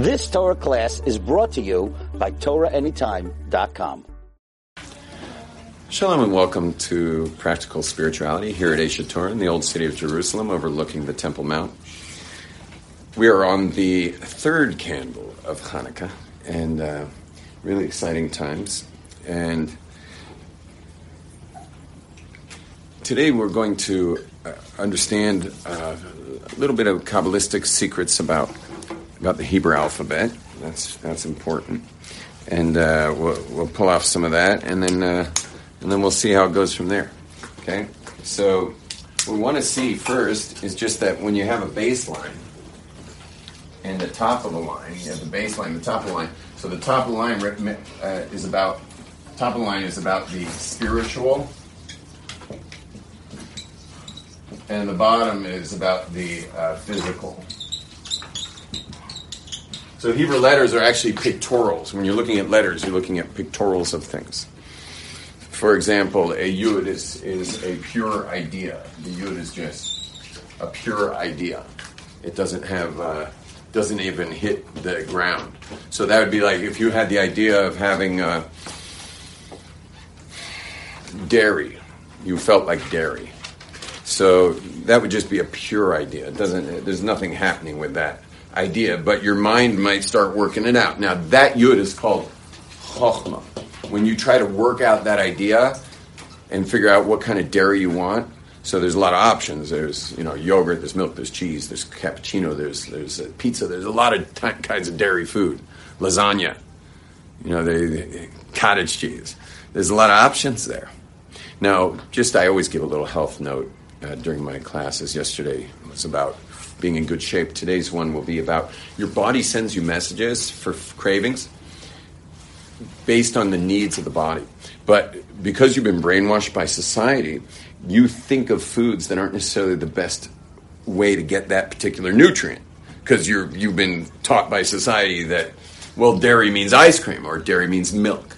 This Torah class is brought to you by TorahAnytime.com. Shalom and welcome to Practical Spirituality here at Aish HaTorah in the old city of Jerusalem overlooking the Temple Mount. We are on the third candle of Hanukkah and uh, really exciting times. And today we're going to uh, understand uh, a little bit of Kabbalistic secrets about about the Hebrew alphabet. That's that's important, and uh, we'll, we'll pull off some of that, and then uh, and then we'll see how it goes from there. Okay, so what we want to see first is just that when you have a baseline and the top of the line, you have the baseline, the top of the line. So the top of the line uh, is about top of the line is about the spiritual, and the bottom is about the uh, physical. So Hebrew letters are actually pictorials. When you're looking at letters, you're looking at pictorials of things. For example, a yud is, is a pure idea. The yud is just a pure idea. It doesn't have uh, doesn't even hit the ground. So that would be like if you had the idea of having uh, dairy, you felt like dairy. So that would just be a pure idea. It doesn't. There's nothing happening with that idea, but your mind might start working it out. Now, that yud is called chokhmah. When you try to work out that idea and figure out what kind of dairy you want, so there's a lot of options. There's you know yogurt, there's milk, there's cheese, there's cappuccino, there's there's pizza. There's a lot of t- kinds of dairy food, lasagna, you know, the, the cottage cheese. There's a lot of options there. Now, just I always give a little health note uh, during my classes. Yesterday was about being in good shape. Today's one will be about your body sends you messages for cravings based on the needs of the body. But because you've been brainwashed by society, you think of foods that aren't necessarily the best way to get that particular nutrient because you're you've been taught by society that well dairy means ice cream or dairy means milk.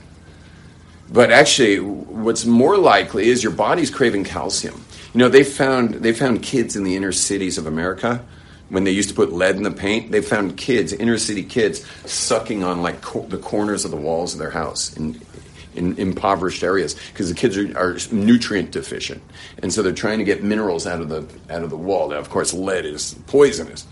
But actually what's more likely is your body's craving calcium. You know, they found they found kids in the inner cities of America when they used to put lead in the paint. They found kids, inner city kids, sucking on like co- the corners of the walls of their house in in impoverished areas because the kids are, are, nutrient deficient, and so they're trying to get minerals out of the out of the wall. Now, of course, lead is poisonous.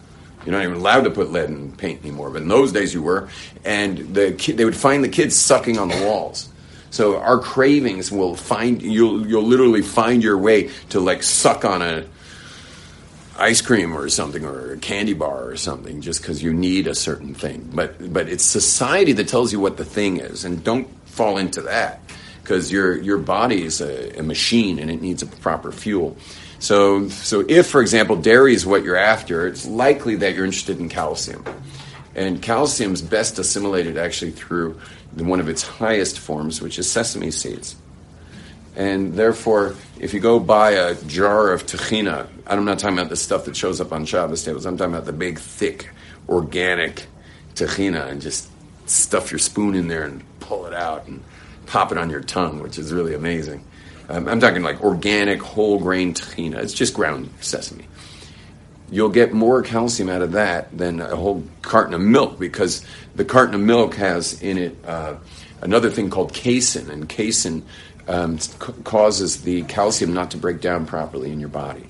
You're not even allowed to put lead in paint anymore, but in those days you were. And the kid, they would find the kids sucking on the walls. So our cravings will find you'll you'll literally find your way to like suck on a ice cream or something or a candy bar or something just because you need a certain thing. But but it's society that tells you what the thing is, and don't fall into that because your your body is a, a machine and it needs a proper fuel. So so if for example dairy is what you're after, it's likely that you're interested in calcium. And calcium is best assimilated actually through one of its highest forms, which is sesame seeds. And therefore, if you go buy a jar of tahina, I'm not talking about the stuff that shows up on Shabbos tables, I'm talking about the big, thick, organic tahina, and just stuff your spoon in there and pull it out and pop it on your tongue, which is really amazing. Um, I'm talking like organic, whole grain tahina. It's just ground sesame you'll get more calcium out of that than a whole carton of milk because the carton of milk has in it uh, another thing called casein, and casein um, c- causes the calcium not to break down properly in your body.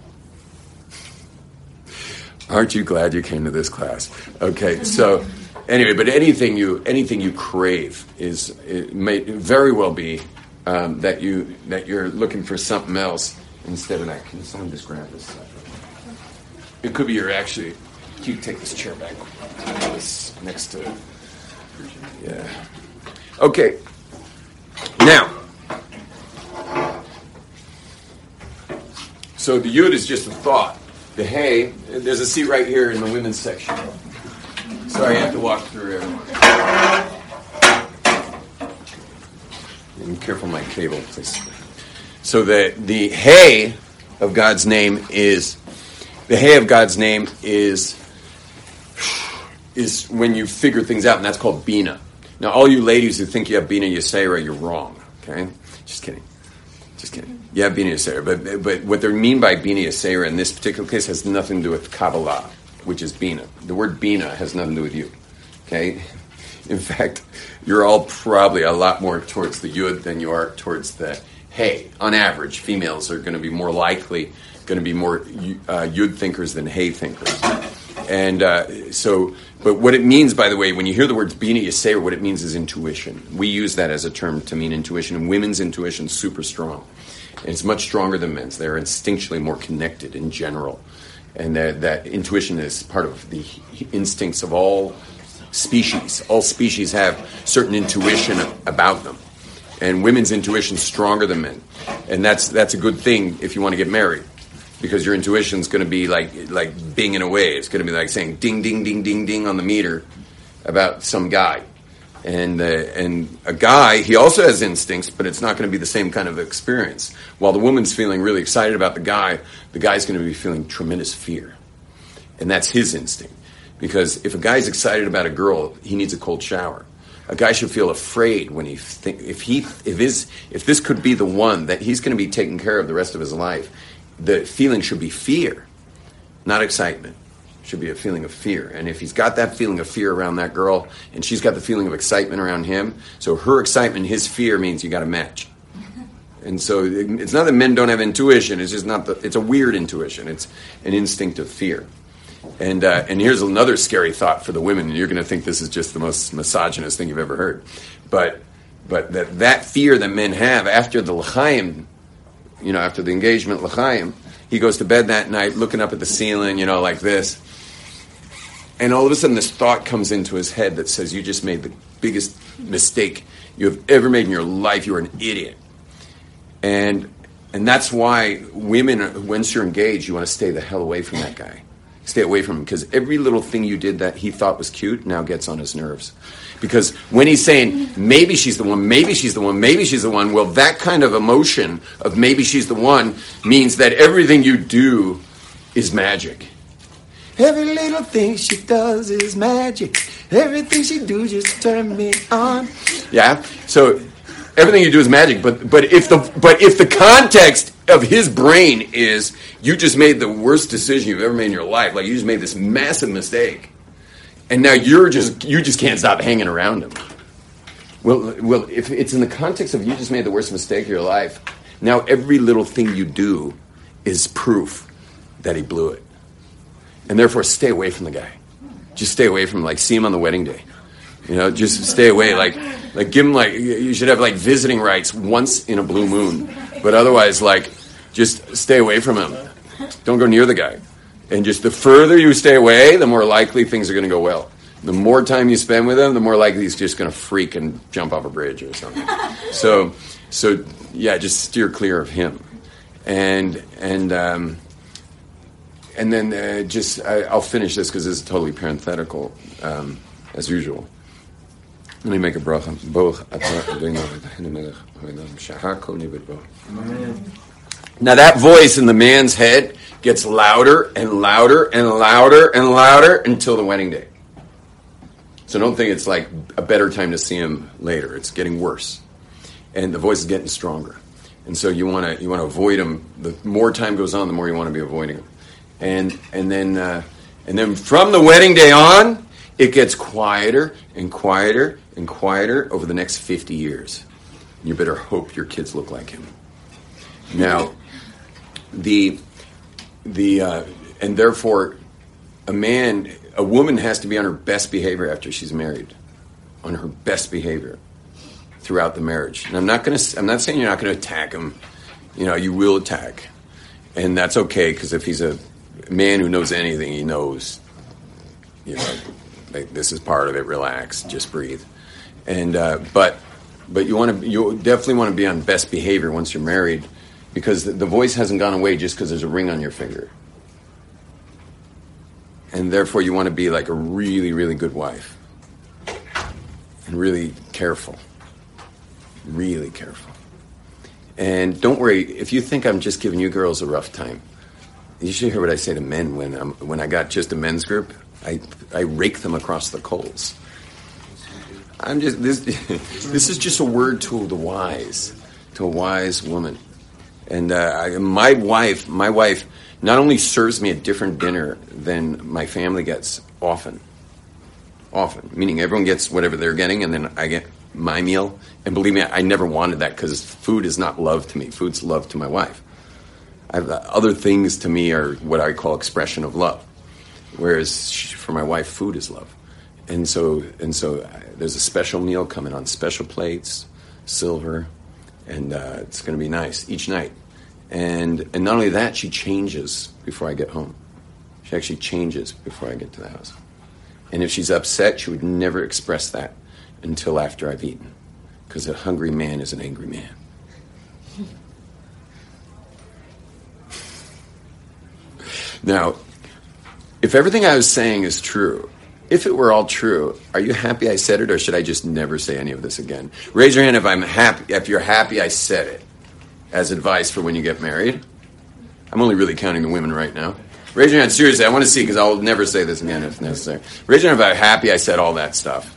Aren't you glad you came to this class? Okay, so anyway, but anything you anything you crave is it may very well be um, that you that you're looking for something else instead of that. Can someone just grab this? It could be you're actually. Can You take this chair back. This next to. Yeah. Okay. Now. So the yud is just a thought. The hay, there's a seat right here in the women's section. Sorry, I have to walk through everyone. Be careful my cable, please. So the the hay of God's name is the hay of God's name is is when you figure things out, and that's called bina. Now, all you ladies who think you have bina yisera, you're wrong. Okay, just kidding, just kidding. Have bina yisera, but but what they mean by bina yisera in this particular case has nothing to do with Kabbalah, which is bina. The word bina has nothing to do with you. Okay? In fact, you're all probably a lot more towards the yud than you are towards the hey. On average, females are going to be more likely going to be more uh, yud thinkers than hay thinkers. And uh, so, but what it means, by the way, when you hear the words bina yaseir, what it means is intuition. We use that as a term to mean intuition, and women's intuition is super strong. And it's much stronger than men's. They're instinctually more connected in general. And that, that intuition is part of the instincts of all species. All species have certain intuition about them. And women's intuition is stronger than men. And that's, that's a good thing if you want to get married because your intuition is going to be like like binging away. It's going to be like saying ding ding ding ding ding on the meter about some guy, and uh, and a guy he also has instincts, but it's not going to be the same kind of experience. While the woman's feeling really excited about the guy, the guy's going to be feeling tremendous fear, and that's his instinct. Because if a guy's excited about a girl, he needs a cold shower. A guy should feel afraid when he think if he if his if this could be the one that he's going to be taking care of the rest of his life the feeling should be fear, not excitement. Should be a feeling of fear. And if he's got that feeling of fear around that girl, and she's got the feeling of excitement around him, so her excitement, his fear means you got to match. And so it's not that men don't have intuition. It's just not the. It's a weird intuition. It's an instinct of fear. And uh, and here's another scary thought for the women. And you're going to think this is just the most misogynist thing you've ever heard, but but that that fear that men have after the l'chaim you know, after the engagement, L'chaim, he goes to bed that night looking up at the ceiling, you know, like this. And all of a sudden, this thought comes into his head that says, You just made the biggest mistake you have ever made in your life. You're an idiot. And, and that's why women, once you're engaged, you want to stay the hell away from that guy. Stay away from him because every little thing you did that he thought was cute now gets on his nerves. Because when he's saying, maybe she's the one, maybe she's the one, maybe she's the one, well, that kind of emotion of maybe she's the one means that everything you do is magic. Every little thing she does is magic. Everything she do just turn me on. Yeah. So everything you do is magic. But but if the but if the context of his brain is you just made the worst decision you've ever made in your life, like you just made this massive mistake, and now you're just you just can't stop hanging around him. Well, well, if it's in the context of you just made the worst mistake of your life, now every little thing you do is proof that he blew it, and therefore stay away from the guy. Just stay away from him. Like see him on the wedding day. You know, just stay away. Like, like give him like you should have like visiting rights once in a blue moon, but otherwise, like, just stay away from him. Don't go near the guy. And just the further you stay away, the more likely things are going to go well. The more time you spend with him, the more likely he's just going to freak and jump off a bridge or something. so, so yeah, just steer clear of him. And and um, and then uh, just I, will finish this because this is totally parenthetical, um, as usual. Let me make a bracha. Now that voice in the man's head gets louder and louder and louder and louder until the wedding day. So don't think it's like a better time to see him later. It's getting worse, and the voice is getting stronger. And so you want to you want to avoid him. The more time goes on, the more you want to be avoiding him. And and then uh, and then from the wedding day on, it gets quieter and quieter and quieter over the next fifty years. You better hope your kids look like him. Now, the the uh, and therefore a man a woman has to be on her best behavior after she's married on her best behavior throughout the marriage and i'm not going to i'm not saying you're not going to attack him you know you will attack and that's okay because if he's a man who knows anything he knows you know like, this is part of it relax just breathe and uh, but but you want to you definitely want to be on best behavior once you're married because the voice hasn't gone away just because there's a ring on your finger and therefore you want to be like a really, really good wife. And really careful. Really careful. And don't worry, if you think I'm just giving you girls a rough time, you should hear what I say to men when I'm, when I got just a men's group. I, I rake them across the coals. I'm just this. this is just a word to the wise, to a wise woman, and uh, I, my wife, my wife, not only serves me a different dinner than my family gets often. often, meaning everyone gets whatever they're getting, and then I get my meal. And believe me, I never wanted that because food is not love to me. Food's love to my wife. Uh, other things to me are what I call expression of love, whereas for my wife, food is love. And so, and so, uh, there's a special meal coming on special plates, silver, and uh, it's going to be nice each night. And and not only that, she changes before I get home. She actually changes before I get to the house. And if she's upset, she would never express that until after I've eaten. Because a hungry man is an angry man. Now, if everything I was saying is true, if it were all true, are you happy I said it, or should I just never say any of this again? Raise your hand if I'm happy. If you're happy I said it, as advice for when you get married. I'm only really counting the women right now. Raise your hand. Seriously, I want to see because I'll never say this again if necessary. Raise your hand if I'm happy I said all that stuff.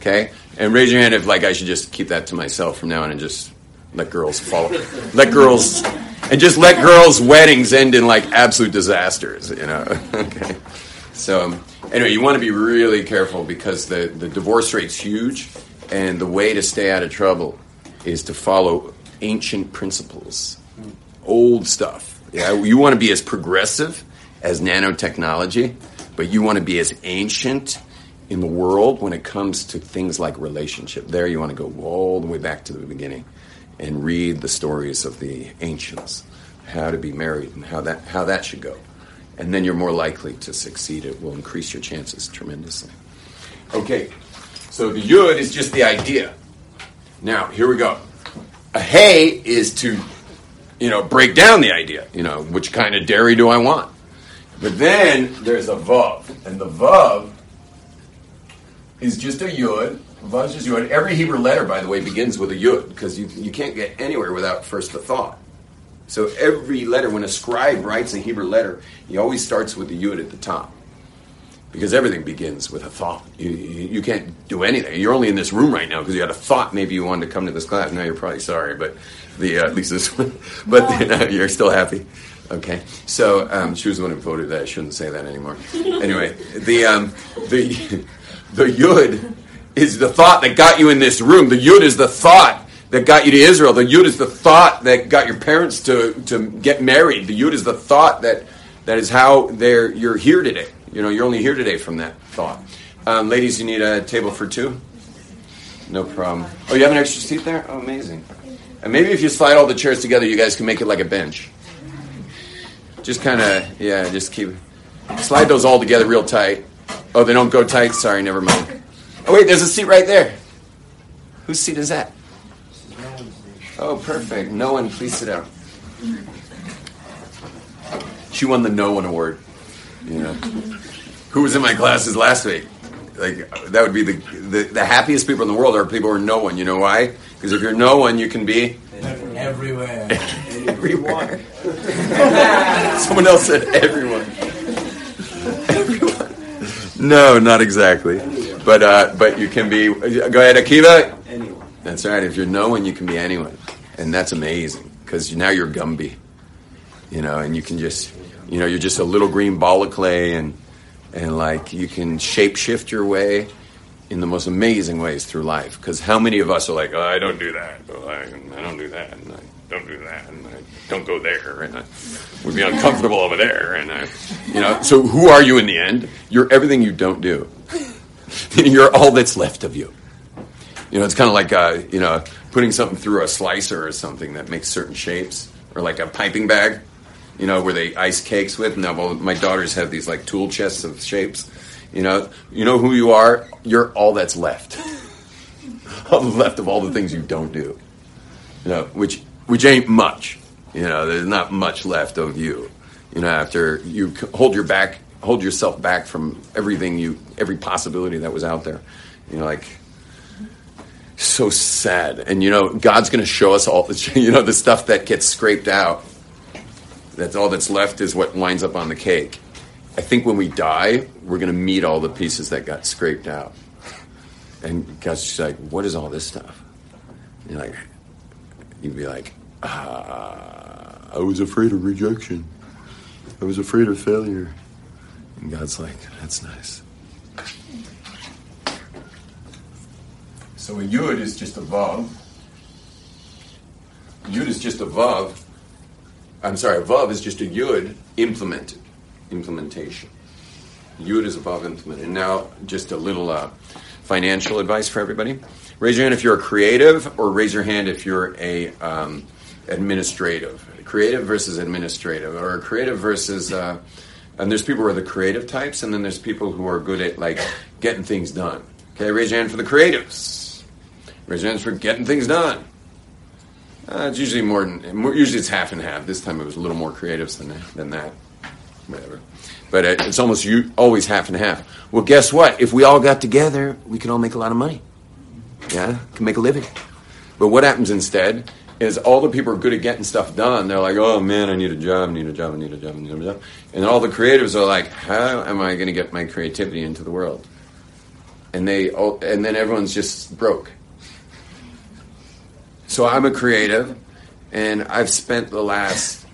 Okay? And raise your hand if like I should just keep that to myself from now on and just let girls follow. let girls and just let girls' weddings end in like absolute disasters. You know? okay. So um, anyway, you want to be really careful because the the divorce rate's huge, and the way to stay out of trouble is to follow ancient principles, old stuff. Yeah, you want to be as progressive as nanotechnology, but you want to be as ancient in the world when it comes to things like relationship. There, you want to go all the way back to the beginning and read the stories of the ancients, how to be married and how that how that should go, and then you're more likely to succeed. It will increase your chances tremendously. Okay, so the yud is just the idea. Now here we go. A hey is to, you know, break down the idea. You know, which kind of dairy do I want? But then there's a vav, and the vav is just a yud. Every Hebrew letter, by the way, begins with a yud because you, you can't get anywhere without first a thought. So every letter, when a scribe writes a Hebrew letter, he always starts with the yud at the top because everything begins with a thought. You, you, you, can't do anything. You're only in this room right now because you had a thought. Maybe you wanted to come to this class. Now you're probably sorry, but the uh, at least this one. But you're still happy. Okay, so um, she was the one who voted that. I shouldn't say that anymore. Anyway, the um, the the yud is the thought that got you in this room. The yud is the thought that got you to Israel. The yud is the thought that got your parents to to get married. The yud is the thought that that is how they're you're here today. You know, you're only here today from that thought. Um, ladies, you need a table for two. No problem. Oh, you have an extra seat there? Oh, amazing. And maybe if you slide all the chairs together, you guys can make it like a bench. Just kind of, yeah, just keep, slide those all together real tight. Oh, they don't go tight? Sorry, never mind. Oh, wait, there's a seat right there. Whose seat is that? Oh, perfect. No one, please sit down. She won the No One Award. You know, who was in my classes last week? Like that would be the, the the happiest people in the world are people who are no one. You know why? Because if you're no one, you can be everywhere. everywhere. Someone else said. Everyone. No, not exactly. But uh, but you can be. Go ahead, Akiva. Anyone. That's right. If you're no one, you can be anyone, and that's amazing because now you're Gumby. You know, and you can just, you know, you're just a little green ball of clay, and and like you can shape shift your way in the most amazing ways through life. Because how many of us are like, oh, I don't do that, oh, I, don't do that, and I don't do that, and I don't go there, and I would be uncomfortable over there, and I, you know. So who are you in the end? You're everything you don't do. You're all that's left of you. You know, it's kind of like uh, you know putting something through a slicer or something that makes certain shapes, or like a piping bag. You know, where they ice cakes with. Now, well, my daughters have these like tool chests of shapes. You know, you know who you are. You're all that's left. all that's left of all the things you don't do. You know, which which ain't much. You know, there's not much left of you. You know, after you hold your back, hold yourself back from everything you, every possibility that was out there. You know, like so sad. And you know, God's going to show us all. You know, the stuff that gets scraped out. That's all that's left is what winds up on the cake. I think when we die, we're going to meet all the pieces that got scraped out. And God's just like, what is all this stuff? And you're like, you'd be like, ah, I was afraid of rejection. I was afraid of failure. And God's like, that's nice. So a yud is just a vav. Yud is just a vav. I'm sorry, a vav is just a yud implemented, implementation. Yud is a vav implemented. And now, just a little uh, financial advice for everybody. Raise your hand if you're a creative, or raise your hand if you're a um, administrative. Creative versus administrative, or creative versus. Uh, and there's people who are the creative types, and then there's people who are good at like getting things done. Okay, raise your hand for the creatives. Raise your hands for getting things done. Uh, it's usually more than usually it's half and half. This time it was a little more creatives than than that. Whatever, but it, it's almost you, always half and half. Well, guess what? If we all got together, we could all make a lot of money. Yeah, can make a living. But what happens instead is all the people are good at getting stuff done. They're like, oh man, I need a job, I need a job, I need a job, I need a job. And all the creatives are like, how am I going to get my creativity into the world? And they, and then everyone's just broke. So I'm a creative, and I've spent the last,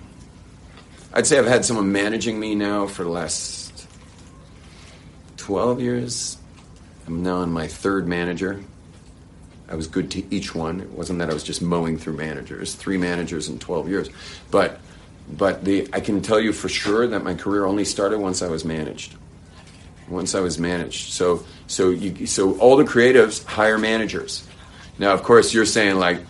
I'd say I've had someone managing me now for the last 12 years. I'm now on my third manager. I was good to each one. It wasn't that I was just mowing through managers, three managers in 12 years. But, but the, I can tell you for sure that my career only started once I was managed. Once I was managed. So, so, you, so all the creatives hire managers. Now, of course, you're saying like,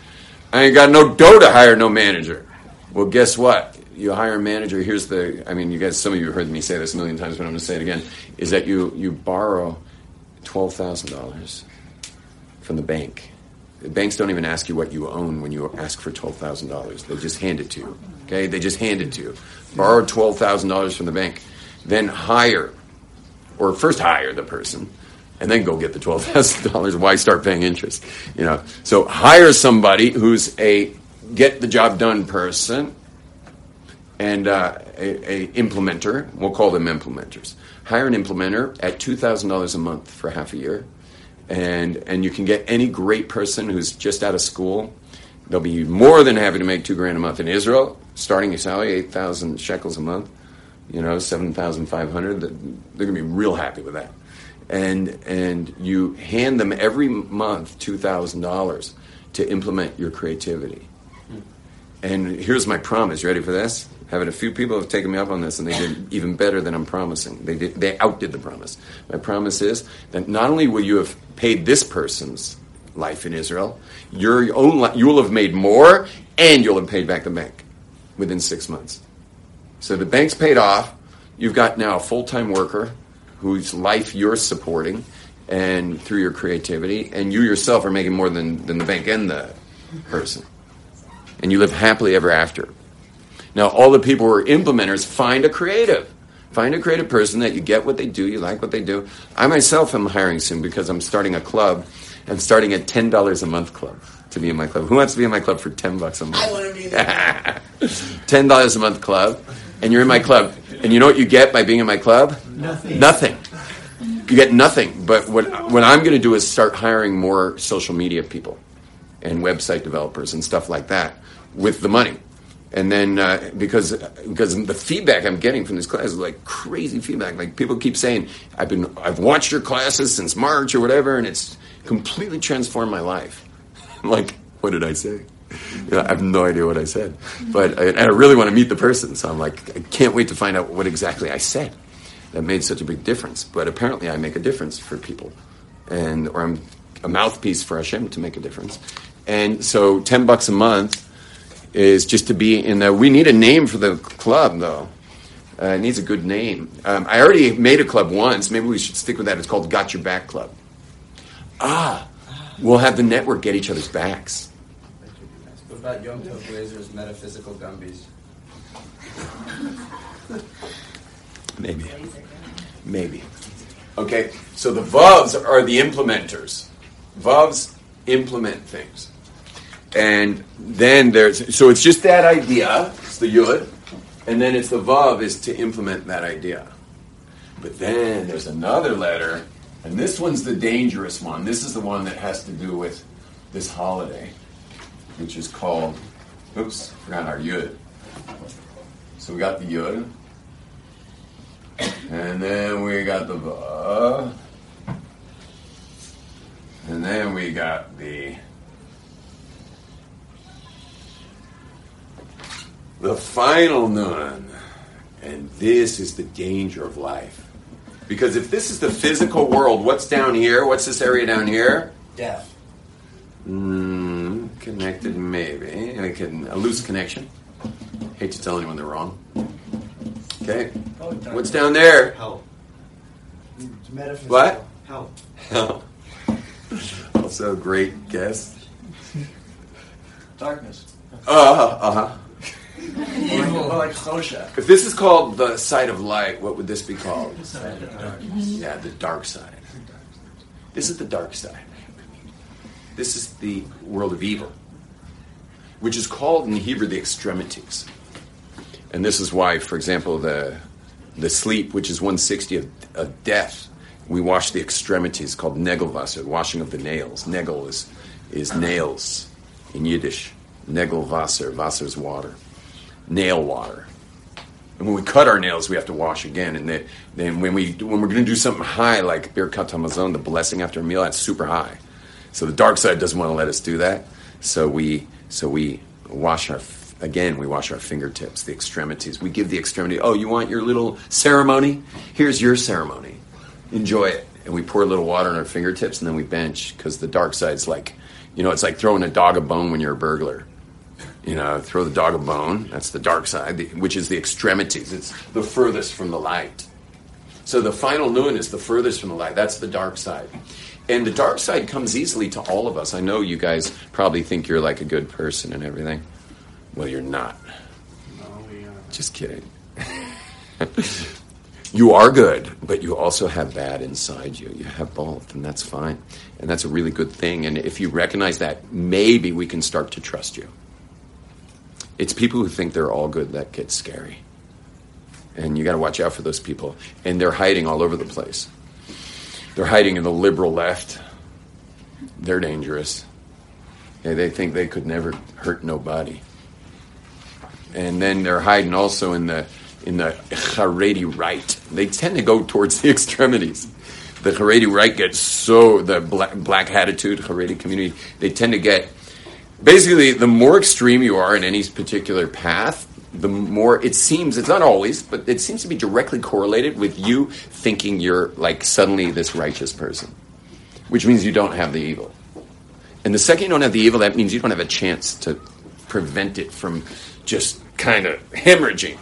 I ain't got no dough to hire no manager. Well, guess what? You hire a manager. Here's the. I mean, you guys. Some of you have heard me say this a million times, but I'm going to say it again. Is that you you borrow twelve thousand dollars from the bank. Banks don't even ask you what you own when you ask for twelve thousand dollars. They just hand it to you. Okay, they just hand it to you. Borrow twelve thousand dollars from the bank, then hire, or first hire the person, and then go get the twelve thousand dollars. Why start paying interest? You know. So hire somebody who's a get the job done person, and uh, a, a implementer. We'll call them implementers. Hire an implementer at two thousand dollars a month for half a year and and you can get any great person who's just out of school. They'll be more than happy to make two grand a month in Israel, starting your salary eight thousand shekels a month. You know, seven thousand five hundred. They're gonna be real happy with that. And and you hand them every month two thousand dollars to implement your creativity. Hmm. And here's my promise. You ready for this? Having a few people have taken me up on this, and they did even better than I'm promising. They did, they outdid the promise. My promise is that not only will you have paid this person's life in Israel, your own li- you will have made more, and you'll have paid back the bank within six months. So the bank's paid off. You've got now a full time worker whose life you're supporting, and through your creativity, and you yourself are making more than, than the bank and the person and you live happily ever after. Now, all the people who are implementers find a creative. Find a creative person that you get what they do, you like what they do. I myself am hiring soon because I'm starting a club. I'm starting a $10 a month club to be in my club. Who wants to be in my club for 10 bucks a month? I want to be there. $10 a month club, and you're in my club. And you know what you get by being in my club? Nothing. Nothing. You get nothing. But what, what I'm going to do is start hiring more social media people and website developers and stuff like that with the money. And then uh, because because the feedback I'm getting from this class is like crazy feedback. Like people keep saying, "I've been I've watched your classes since March or whatever, and it's completely transformed my life." I'm like, what did I say? You know, I have no idea what I said, but I, and I really want to meet the person. So I'm like, I can't wait to find out what exactly I said that made such a big difference. But apparently, I make a difference for people, and or I'm a mouthpiece for Hashem to make a difference. And so, ten bucks a month is just to be in the. We need a name for the club, though. Uh, it needs a good name. Um, I already made a club once. Maybe we should stick with that. It's called Got Your Back Club. Ah, we'll have the network get each other's backs. What about Yom Tov Blazers Metaphysical Gumbies? Maybe. Maybe. Okay, so the Vavs are the implementers. Vavs implement things. And then there's, so it's just that idea, it's the Yud, and then it's the Vav is to implement that idea. But then there's another letter, and this one's the dangerous one. This is the one that has to do with this holiday, which is called, oops, forgot our Yud. So we got the Yud, and then we got the Vav, and then we got the the final nun. And this is the danger of life. Because if this is the physical world, what's down here? What's this area down here? Death. Mm, connected, maybe. I can a loose connection. Hate to tell anyone they're wrong. Okay. Oh. What's down there? Hell. What? Hell. Hell. also great guess. Darkness. Uh huh. uh huh. Or like Chosha. If this is called the side of light, what would this be called? Yeah, the dark side. This is the dark side. This is the world of evil, which is called in Hebrew the extremities. And this is why, for example, the the sleep, which is one sixty of, of death, we wash the extremities called negelwasser, washing of the nails. Negel is is nails in Yiddish. Negelwasser, Wasser is water, nail water. And when we cut our nails, we have to wash again. And then, then when we when we're going to do something high like Birkat Hamazon, the blessing after a meal, that's super high. So the dark side doesn't want to let us do that. So we so we wash our again. We wash our fingertips, the extremities. We give the extremity. Oh, you want your little ceremony? Here's your ceremony. Enjoy it. And we pour a little water on our fingertips, and then we bench because the dark side's like, you know, it's like throwing a dog a bone when you're a burglar. You know, throw the dog a bone. That's the dark side, which is the extremities. It's the furthest from the light. So the final nun is the furthest from the light. That's the dark side. And the dark side comes easily to all of us. I know you guys probably think you're like a good person and everything. Well, you're not. No, we are. Just kidding. you are good, but you also have bad inside you. You have both, and that's fine. And that's a really good thing. And if you recognize that, maybe we can start to trust you. It's people who think they're all good that get scary. And you got to watch out for those people. And they're hiding all over the place. They're hiding in the liberal left. They're dangerous. They think they could never hurt nobody and then they're hiding also in the in the Haredi right. They tend to go towards the extremities. The Haredi right gets so the black, black attitude Haredi community. They tend to get basically the more extreme you are in any particular path, the more it seems. It's not always, but it seems to be directly correlated with you thinking you're like suddenly this righteous person, which means you don't have the evil. And the second you don't have the evil, that means you don't have a chance to prevent it from just kind of hemorrhaging.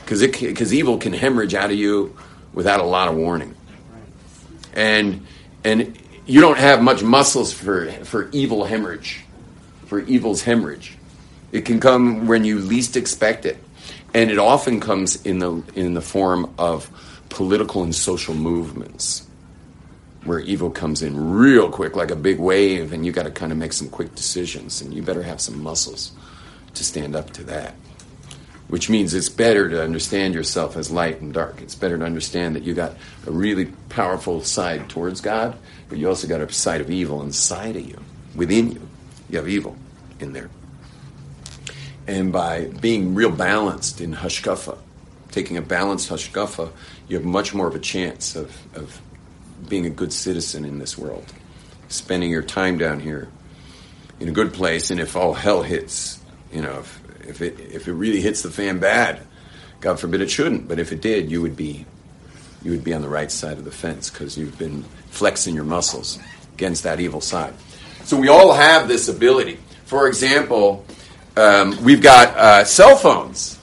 Because because evil can hemorrhage out of you without a lot of warning. And and you don't have much muscles for for evil hemorrhage, for evil's hemorrhage. It can come when you least expect it, and it often comes in the in the form of political and social movements where evil comes in real quick, like a big wave, and you got to kind of make some quick decisions, and you better have some muscles to stand up to that. Which means it's better to understand yourself as light and dark. It's better to understand that you got a really powerful side towards God, but you also got a side of evil inside of you, within you. You have evil in there. And by being real balanced in hashkafa, taking a balanced hashkafa, you have much more of a chance of, of being a good citizen in this world, spending your time down here in a good place. And if all hell hits, you know, if, if it if it really hits the fan bad, God forbid it shouldn't, but if it did, you would be you would be on the right side of the fence because you've been flexing your muscles against that evil side. So we all have this ability. For example, um, we've got uh, cell phones,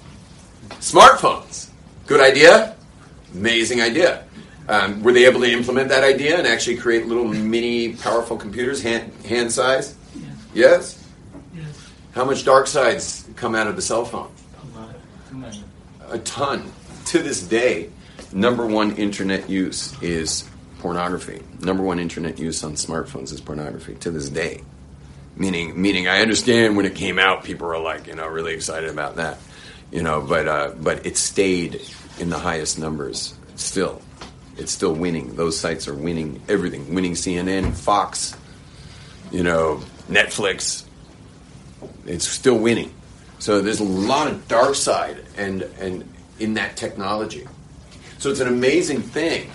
smartphones. Good idea, amazing idea. Um, were they able to implement that idea and actually create little mini powerful computers, hand, hand size? Yes. Yes, How much dark sides come out of the cell phone? a lot. Too many. A ton. To this day, number one internet use is pornography. Number one internet use on smartphones is pornography. To this day, meaning meaning I understand when it came out, people were like you know really excited about that, you know, but uh, but it stayed in the highest numbers still. It's still winning. Those sites are winning everything. Winning CNN, Fox, you know, Netflix. It's still winning. So there's a lot of dark side and and in that technology. So it's an amazing thing,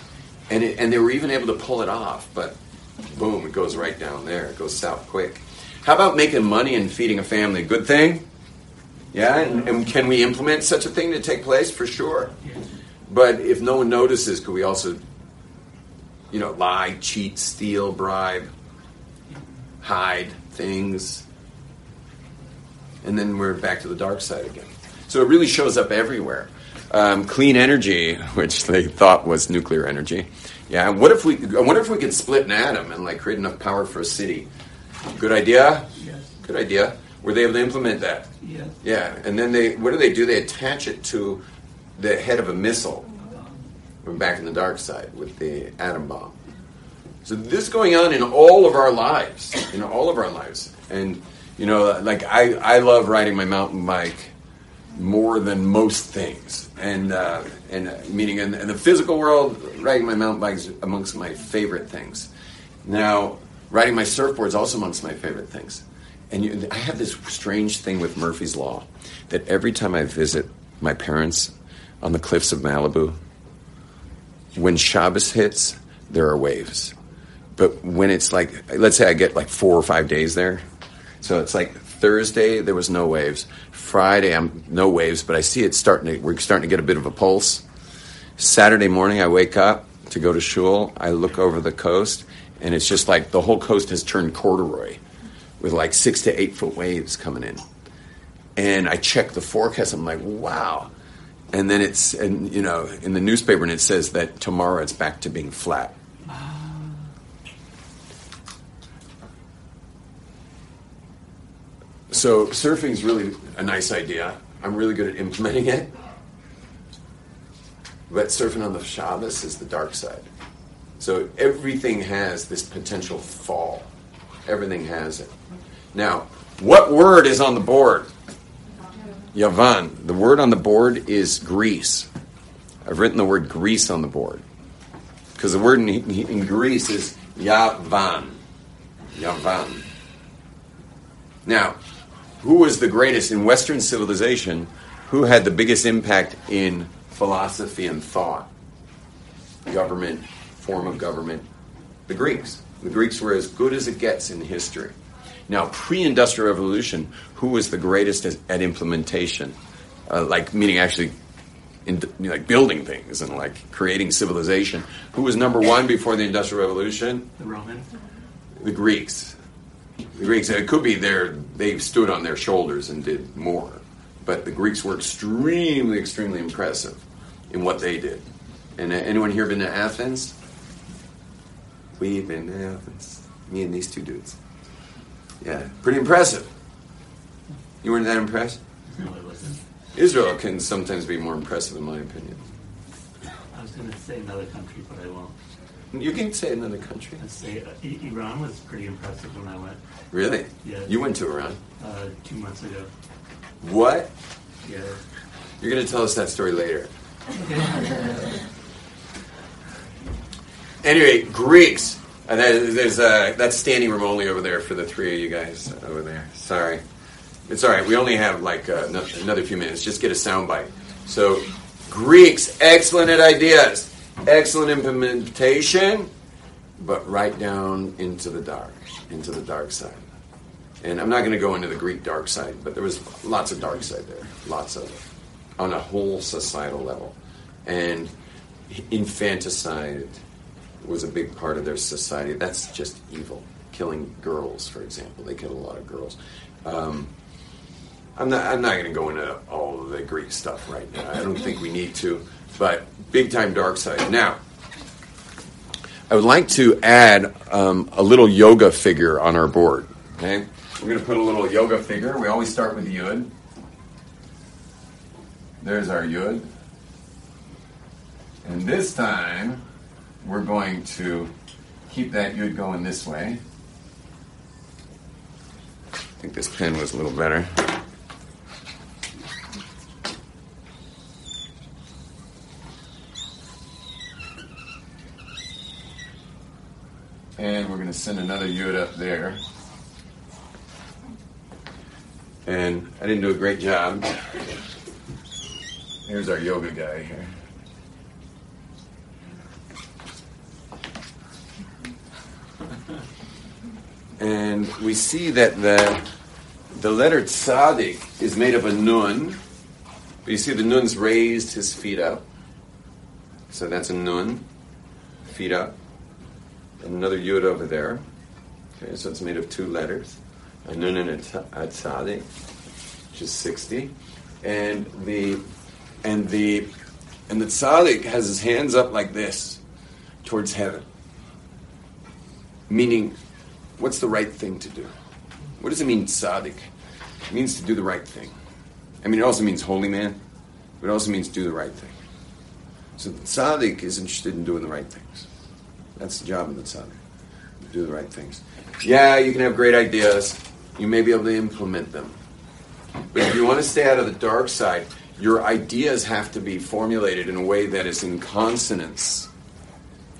and it, and they were even able to pull it off. But boom, it goes right down there. It goes south quick. How about making money and feeding a family? Good thing? Yeah, and, and can we implement such a thing to take place? For sure. But if no one notices, could we also, you know, lie, cheat, steal, bribe, hide things? And then we're back to the dark side again. So it really shows up everywhere. Um, clean energy, which they thought was nuclear energy. Yeah. What if we? I wonder if we could split an atom and like create enough power for a city. Good idea. Yes. Good idea. Were they able to implement that? Yes. Yeah, and then they what do they do? They attach it to the head of a missile. We're back in the dark side with the atom bomb. So this going on in all of our lives, in all of our lives, and you know, like I I love riding my mountain bike more than most things, and uh, and uh, meaning in, in the physical world, riding my mountain bike is amongst my favorite things. Now, riding my surfboard is also amongst my favorite things. And you, I have this strange thing with Murphy's Law that every time I visit my parents on the cliffs of Malibu, when Shabbos hits, there are waves. But when it's like, let's say I get like four or five days there, so it's like Thursday there was no waves, Friday I'm no waves, but I see it starting to we're starting to get a bit of a pulse. Saturday morning I wake up to go to shul, I look over the coast, and it's just like the whole coast has turned corduroy with like six to eight foot waves coming in. And I check the forecast, I'm like, wow. And then it's, and you know, in the newspaper, and it says that tomorrow it's back to being flat. So surfing is really a nice idea. I'm really good at implementing it. But surfing on the Shabbos is the dark side. So everything has this potential fall. Everything has it. Now, what word is on the board? Yavan. The word on the board is Greece. I've written the word Greece on the board. Because the word in, in Greece is Yavan. Yavan. Now, who was the greatest in Western civilization? Who had the biggest impact in philosophy and thought? Government, form of government? The Greeks. The Greeks were as good as it gets in history. Now, pre-industrial revolution, who was the greatest at, at implementation? Uh, like meaning actually, in, like building things and like creating civilization. Who was number one before the industrial revolution? The Romans. The Greeks. The Greeks. It could be their they stood on their shoulders and did more, but the Greeks were extremely, extremely impressive in what they did. And uh, anyone here been to Athens? We've been to Athens. Me and these two dudes. Yeah, pretty impressive. You weren't that impressed? No, it wasn't. Israel can sometimes be more impressive, in my opinion. I was going to say another country, but I won't. You can say another country. Let's say uh, I- Iran was pretty impressive when I went Really? Yeah. You went to Iran. uh, two months ago. What? Yeah. You're going to tell us that story later. Anyway, Greeks. And there's uh, that's standing room only over there for the three of you guys over there. Sorry, it's all right. We only have like uh, no- another few minutes. Just get a soundbite. So, Greeks, excellent at ideas, excellent implementation, but right down into the dark, into the dark side. And I'm not going to go into the Greek dark side, but there was lots of dark side there, lots of it, on a whole societal level, and infanticide was a big part of their society. That's just evil. Killing girls, for example, they killed a lot of girls. Um, I'm not. I'm not going to go into all the Greek stuff right now. I don't think we need to. But big time dark side. Now, I would like to add um, a little yoga figure on our board. Okay, we're going to put a little yoga figure. We always start with the yud. There's our yud. And this time, we're going to keep that yud going this way. I think this pen was a little better. And we're going to send another yud up there. And I didn't do a great job. Here's our yoga guy here. and we see that the the letter tzaddik is made of a nun. But you see the nun's raised his feet up. So that's a nun, feet up. And another yud over there. Okay, so it's made of two letters, a nun and a, t- a tzaddik, which is sixty, and the and the and the tzaddik has his hands up like this towards heaven. Meaning, what's the right thing to do? What does it mean, tzaddik? It means to do the right thing. I mean, it also means holy man, but it also means do the right thing. So the tzaddik is interested in doing the right things. That's the job of the tzaddik, do the right things. Yeah, you can have great ideas. You may be able to implement them. But if you want to stay out of the dark side, your ideas have to be formulated in a way that is in consonance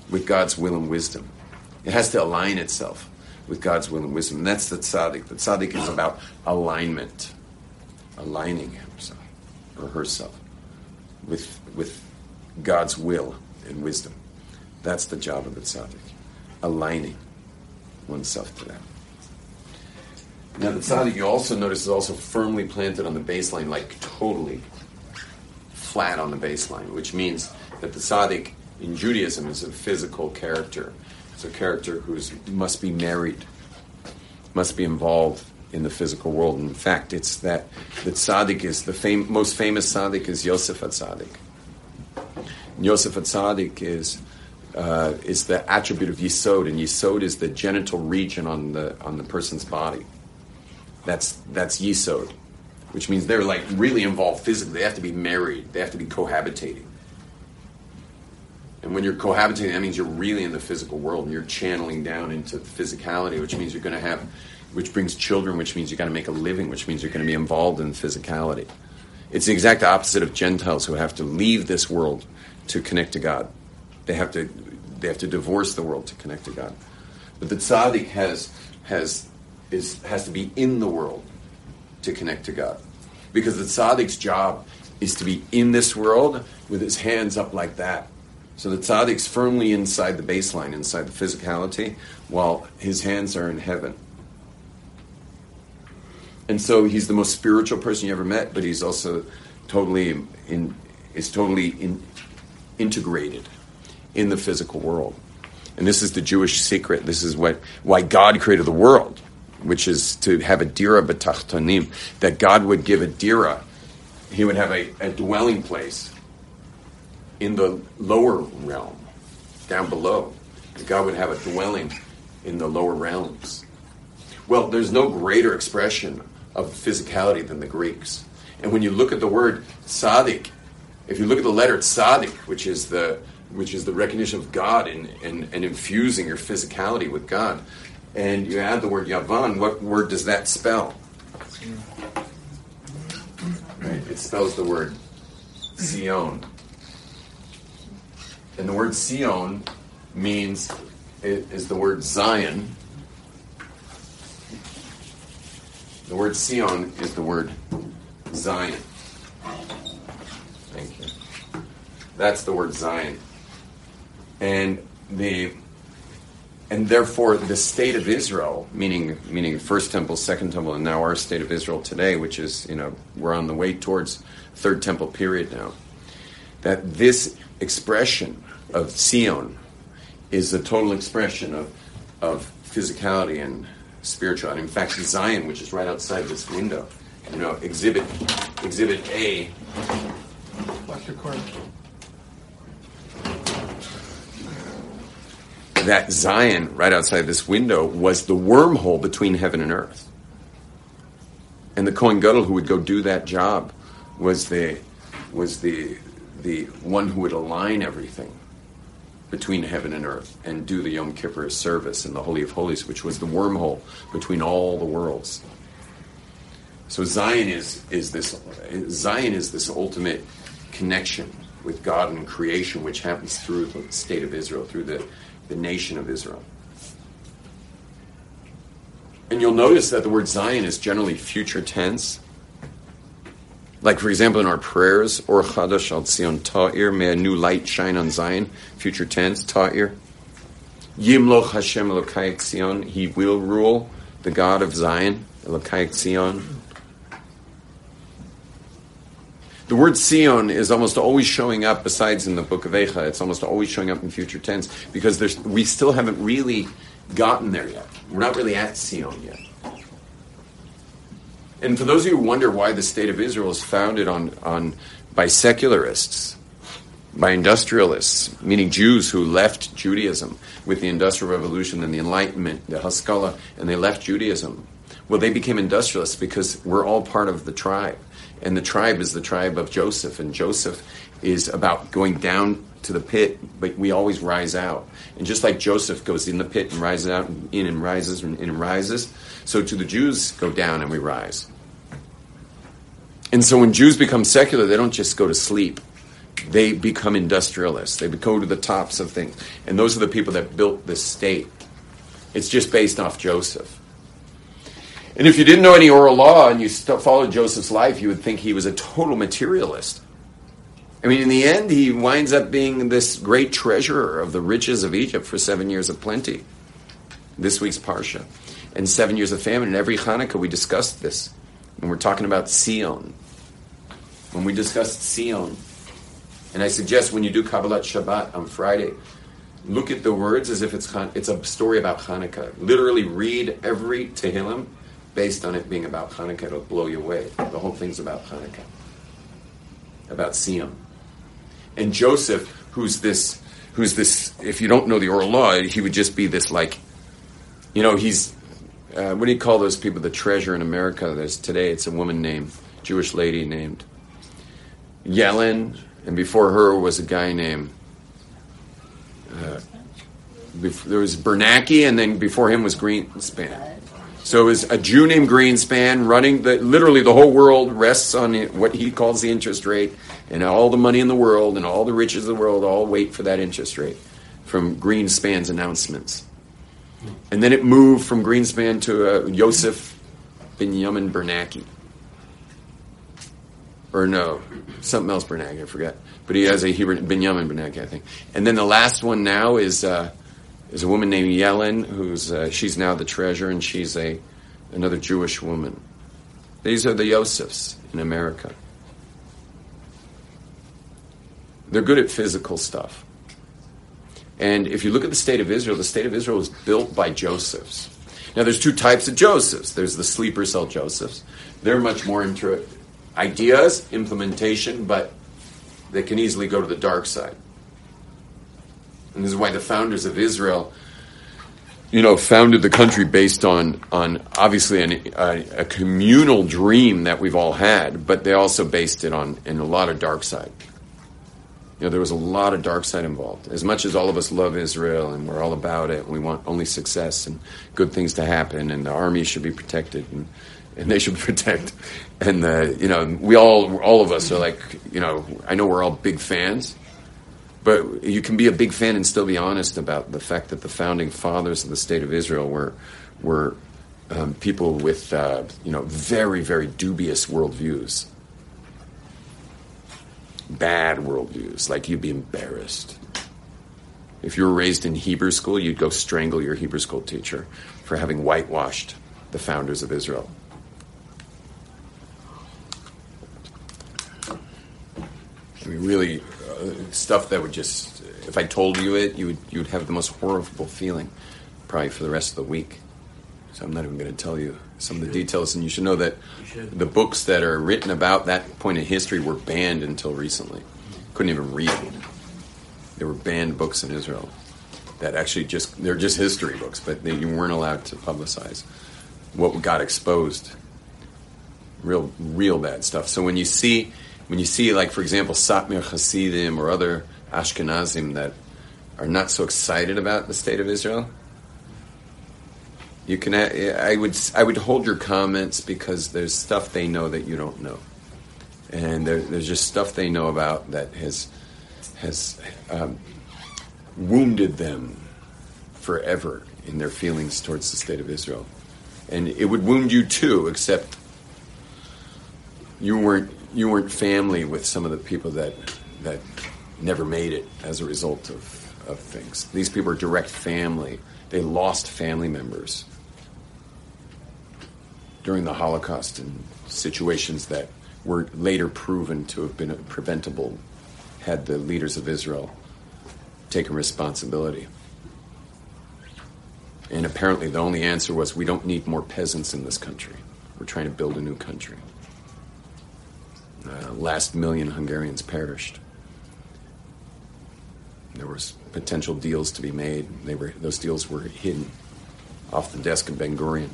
with God's will and wisdom. It has to align itself with God's will and wisdom. And that's the tzaddik. The tzaddik is about alignment, aligning himself or herself with, with God's will and wisdom. That's the job of the tzaddik, aligning oneself to that. Now, the tzaddik, you also notice, is also firmly planted on the baseline, like totally flat on the baseline, which means that the tzaddik in Judaism is a physical character. It's a character who must be married, must be involved in the physical world. And In fact, it's that the tzaddik is the fam- most famous tzaddik is Yosef HaTzaddik. Yosef HaTzaddik is uh, is the attribute of Yesod, and Yesod is the genital region on the on the person's body. That's that's Yesod, which means they're like really involved physically. They have to be married. They have to be cohabitating. And when you're cohabitating, that means you're really in the physical world and you're channeling down into physicality, which means you're going to have, which brings children, which means you're going to make a living, which means you're going to be involved in physicality. It's the exact opposite of Gentiles who have to leave this world to connect to God. They have to, they have to divorce the world to connect to God. But the tzaddik has, has, is, has to be in the world to connect to God. Because the tzaddik's job is to be in this world with his hands up like that so the tzaddik's firmly inside the baseline, inside the physicality, while his hands are in heaven. And so he's the most spiritual person you ever met, but he's also totally in is totally in, integrated in the physical world. And this is the Jewish secret. This is what why God created the world, which is to have a dira betachtonim, that God would give a dira, he would have a, a dwelling place in the lower realm, down below. God would have a dwelling in the lower realms. Well, there's no greater expression of physicality than the Greeks. And when you look at the word tzaddik, if you look at the letter tzaddik, which is the which is the recognition of God and, and, and infusing your physicality with God, and you add the word yavan, what word does that spell? Right, it spells the word Sion. And the word Sion means, it is the word Zion. The word Sion is the word Zion. Thank you. That's the word Zion. And the and therefore the state of Israel, meaning meaning first temple, second temple, and now our state of Israel today, which is, you know, we're on the way towards third temple period now. That this expression of Sion is a total expression of, of physicality and spirituality. In fact, Zion, which is right outside this window, you know, exhibit exhibit A. Watch your cord. That Zion, right outside this window, was the wormhole between heaven and earth. And the Kohen Gadol who would go do that job was the was the the one who would align everything between heaven and earth and do the Yom Kippur service in the Holy of Holies, which was the wormhole between all the worlds. So Zion is, is this Zion is this ultimate connection with God and creation, which happens through the state of Israel, through the, the nation of Israel. And you'll notice that the word Zion is generally future tense. Like, for example, in our prayers, Or Chadash al Tzion Ta'ir, may a new light shine on Zion, future tense, Ta'ir. Yimloch Hashem Elokai Zion. He will rule, the God of Zion, Elokai Zion. The word Sion is almost always showing up, besides in the book of Eicha, it's almost always showing up in future tense because there's, we still haven't really gotten there yet. We're not really at Sion yet. And for those of you who wonder why the state of Israel is founded on, on by secularists, by industrialists, meaning Jews who left Judaism with the Industrial Revolution and the Enlightenment, the Haskalah, and they left Judaism. Well, they became industrialists because we're all part of the tribe. And the tribe is the tribe of Joseph, and Joseph is about going down to the pit, but we always rise out. And just like Joseph goes in the pit and rises out, and in and rises and in and rises, so to the Jews go down and we rise. And so when Jews become secular, they don't just go to sleep. They become industrialists. They go to the tops of things. And those are the people that built this state. It's just based off Joseph. And if you didn't know any oral law and you followed Joseph's life, you would think he was a total materialist. I mean, in the end, he winds up being this great treasurer of the riches of Egypt for seven years of plenty. This week's Parsha. And seven years of famine. And every Hanukkah, we discussed this. And we're talking about Sion. When we discussed Sion, and I suggest when you do Kabbalat Shabbat on Friday, look at the words as if it's it's a story about Hanukkah. Literally read every Tehillim based on it being about Hanukkah. It'll blow you away. The whole thing's about Hanukkah, about Sion. And Joseph, who's this, who's this, if you don't know the oral law, he would just be this like, you know, he's, uh, what do you call those people, the treasure in America? There's today, it's a woman named, Jewish lady named Yellen, and before her was a guy named, uh, there was Bernanke, and then before him was Greenspan. So it was a Jew named Greenspan running the literally the whole world rests on what he calls the interest rate, and all the money in the world and all the riches of the world all wait for that interest rate from Greenspan's announcements. And then it moved from Greenspan to uh, Yosef Binyamin Bernanke. Or no, something else Bernanke, I forget. But he has a Hebrew, Binyamin Bernanke, I think. And then the last one now is uh, is a woman named Yellen, who's uh, she's now the treasurer, and she's a another Jewish woman. These are the Yosefs in America. They're good at physical stuff. And if you look at the state of Israel, the state of Israel was built by Josephs. Now, there's two types of Josephs. There's the sleeper cell Josephs. They're much more into ideas, implementation, but they can easily go to the dark side. And this is why the founders of Israel, you know, founded the country based on on obviously an, a, a, communal dream that we've all had, but they also based it on in a lot of dark side. You know, there was a lot of dark side involved. As much as all of us love Israel and we're all about it, and we want only success and good things to happen, and the army should be protected and and they should protect. And the, you know, we all all of us are like, you know, I know we're all big fans but you can be a big fan and still be honest about the fact that the founding fathers of the state of Israel were were um, people with uh, you know very very dubious worldviews, bad worldviews. Like you'd be embarrassed if you were raised in Hebrew school, you'd go strangle your Hebrew school teacher for having whitewashed the founders of Israel. Mean, really, Uh, stuff that would just, if I told you it, you would you would have the most horrible feeling, probably for the rest of the week. So I'm not even going to tell you some of the details, and you should know that should. the books that are written about that point in history were banned until recently. Couldn't even read. They were banned books in Israel that actually just they're just history books, but they, you weren't allowed to publicize what got exposed. Real, real bad stuff. So when you see when you see, like, for example, Satmar Hasidim or other Ashkenazim that are not so excited about the state of Israel, you can. I would. I would hold your comments because there's stuff they know that you don't know, and there, there's just stuff they know about that has has um, wounded them forever in their feelings towards the state of Israel, and it would wound you too, except you weren't you weren't family with some of the people that that never made it as a result of of things. These people are direct family. They lost family members during the Holocaust in situations that were later proven to have been preventable had the leaders of Israel taken responsibility. And apparently, the only answer was we don't need more peasants in this country. We're trying to build a new country. Uh, last million Hungarians perished. There was potential deals to be made. They were those deals were hidden off the desk of Ben Gurion.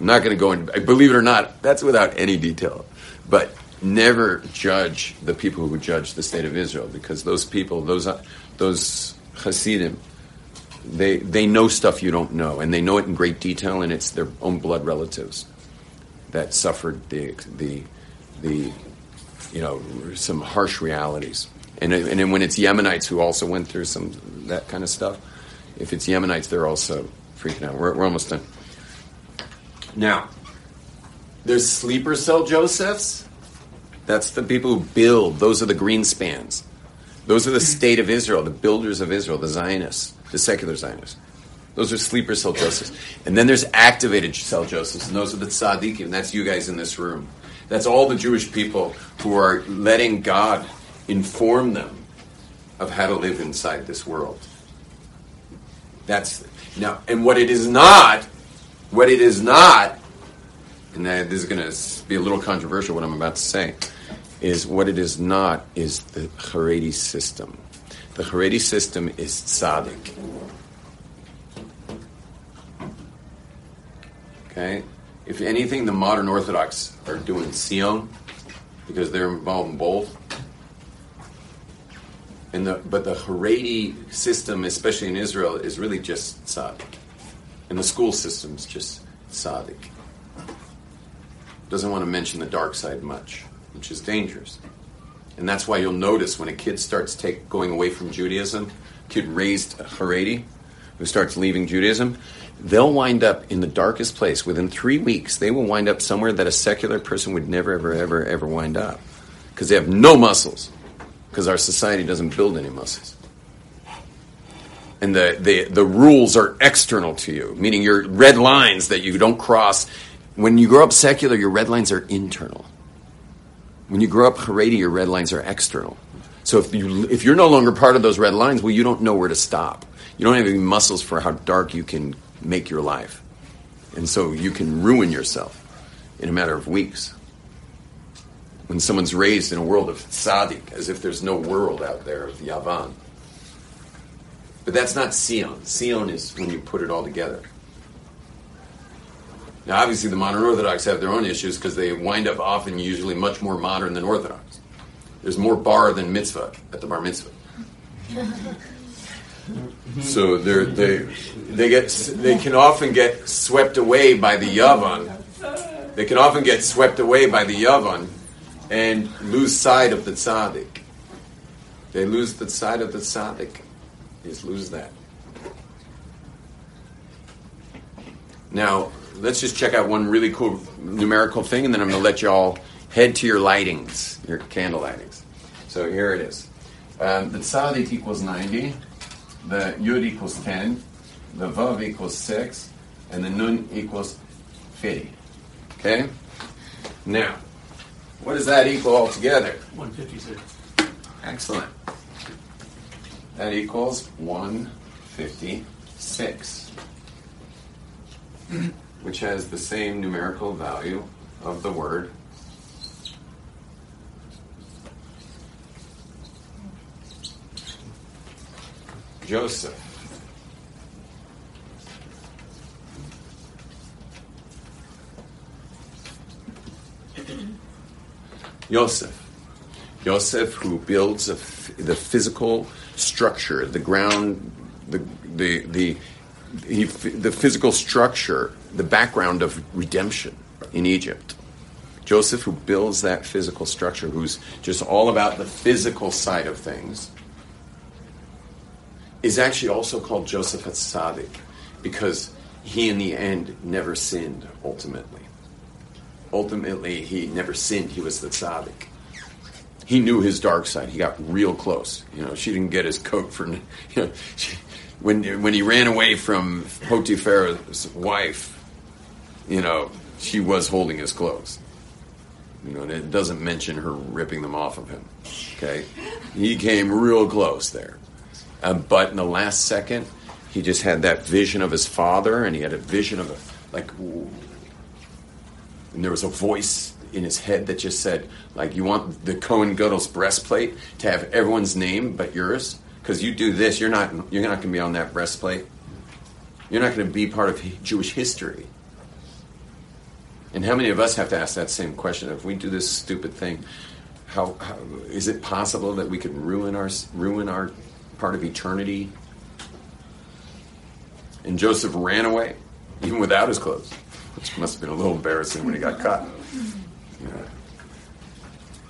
I'm not going to go in. Believe it or not, that's without any detail. But never judge the people who judge the state of Israel because those people, those those Hasidim, they they know stuff you don't know, and they know it in great detail, and it's their own blood relatives that suffered the the the you know some harsh realities. And and then when it's Yemenites who also went through some that kind of stuff, if it's Yemenites, they're also freaking out. We're, we're almost done. Now, there's sleeper cell Josephs. That's the people who build. Those are the Greenspans. Those are the state of Israel, the builders of Israel, the Zionists, the secular Zionists. Those are sleeper cell Josephs. And then there's activated cell Josephs, and those are the tzaddikim. That's you guys in this room. That's all the Jewish people who are letting God inform them of how to live inside this world. That's now, and what it is not, what it is not, and this is going to be a little controversial what I'm about to say, is what it is not is the Haredi system. The Haredi system is tzaddik. Okay? If anything, the modern Orthodox are doing Sion because they're involved in both. And the, but the Haredi system, especially in Israel, is really just tzaddik. And the school system is just tzaddik. Doesn't want to mention the dark side much, which is dangerous. And that's why you'll notice when a kid starts take, going away from Judaism, kid raised Haredi, who starts leaving Judaism, they'll wind up in the darkest place. Within three weeks, they will wind up somewhere that a secular person would never, ever, ever, ever wind up. Because they have no muscles. Because our society doesn't build any muscles. And the, the, the rules are external to you, meaning your red lines that you don't cross. When you grow up secular, your red lines are internal. When you grow up Haredi, your red lines are external. So if, you, if you're no longer part of those red lines, well, you don't know where to stop. You don't have any muscles for how dark you can make your life. And so you can ruin yourself in a matter of weeks. When someone's raised in a world of tzaddik, as if there's no world out there of Yavan. But that's not Sion. Sion is when you put it all together. Now, obviously, the modern Orthodox have their own issues because they wind up often usually much more modern than Orthodox. There's more bar than mitzvah at the bar mitzvah. so they they they get they can often get swept away by the yavan. They can often get swept away by the yavan and lose sight of the tzaddik. They lose the sight of the tzaddik. Just lose that. Now, let's just check out one really cool numerical thing, and then I'm going to let you all head to your lightings, your candle lightings. So here it is. Um, the tzaddik equals 90, the yud equals 10, the vav equals 6, and the nun equals 50. Okay? Now, what does that equal altogether? 156. Excellent. That equals 156, which has the same numerical value of the word Joseph. Yosef. Yosef, who builds the physical structure, the ground, the, the, the, he, the physical structure, the background of redemption in Egypt. Joseph, who builds that physical structure, who's just all about the physical side of things, is actually also called Joseph HaTzaddik because he, in the end, never sinned ultimately. Ultimately, he never sinned, he was the tzaddik. he knew his dark side. He got real close. You know, she didn't get his coat for. You know, she, when when he ran away from Potiphar's wife, you know, she was holding his clothes. You know, it doesn't mention her ripping them off of him. Okay, he came real close there, um, but in the last second, he just had that vision of his father, and he had a vision of a like, and there was a voice in his head that just said, like, you want the Kohen Gadol's breastplate to have everyone's name but yours? Because you do this, you're not you're not going to be on that breastplate. You're not going to be part of Jewish history. And how many of us have to ask that same question? If we do this stupid thing, how, how is it possible that we could ruin our ruin our part of eternity? And Joseph ran away, even without his clothes, which must have been a little embarrassing when he got caught.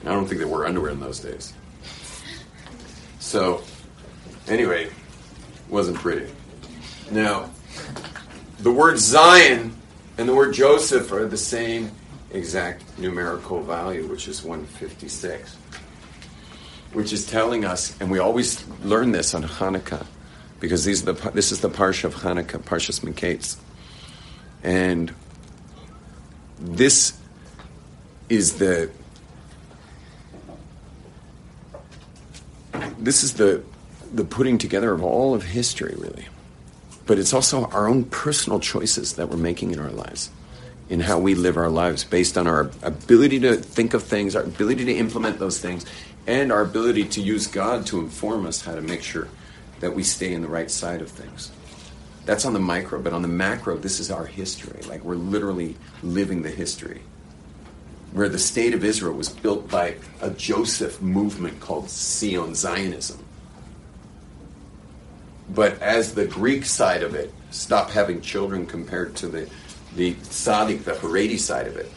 I don't think there were underwear in those days. So, anyway, wasn't pretty. Now, the word Zion and the word Joseph are the same exact numerical value, which is 156. Which is telling us, and we always learn this on Hanukkah, because these the, this is the parsha of Hanukkah, Parshas Miketz. And this is the this is the the putting together of all of history, really but it's also our own personal choices that we're making in our lives, in how we live our lives based on our ability to think of things, our ability to implement those things, and our ability to use God to inform us how to make sure that we stay in the right side of things. That's on the micro, but on the macro, this is our history. Like we're literally living the history. Where the state of Israel was built by a Joseph movement called Sion Zionism but as the Greek side of it stopped having children compared to the the tzaddik, the Haredi side of it,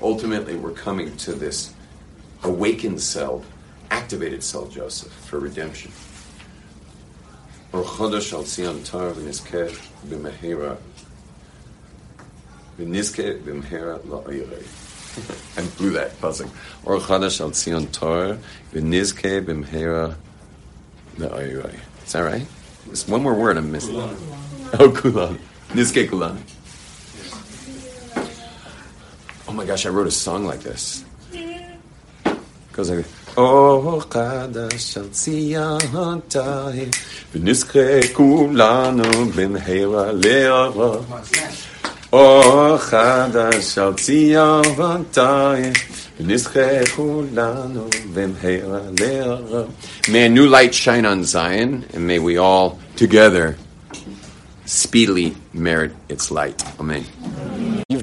ultimately we're coming to this awakened cell, activated cell Joseph for redemption. Or Chodesh al Tzion Tar v'nizke b'mehera v'nizke b'mehera la'oyrei. I blew that buzzing. Or Chodesh al Tzion Tar v'nizke b'mehera la'oyrei. Is that right? There's one more word I'm missing. Oh, kulan. Nizke kulan. Oh my gosh, I wrote a song like this. Goes like, Oh, חדש על ציינתי, ונזכה כולנו במהרה לאורו. אור חדש על ציינתי, May a new light shine on Zion, and may we all together speedily merit its light. Amen.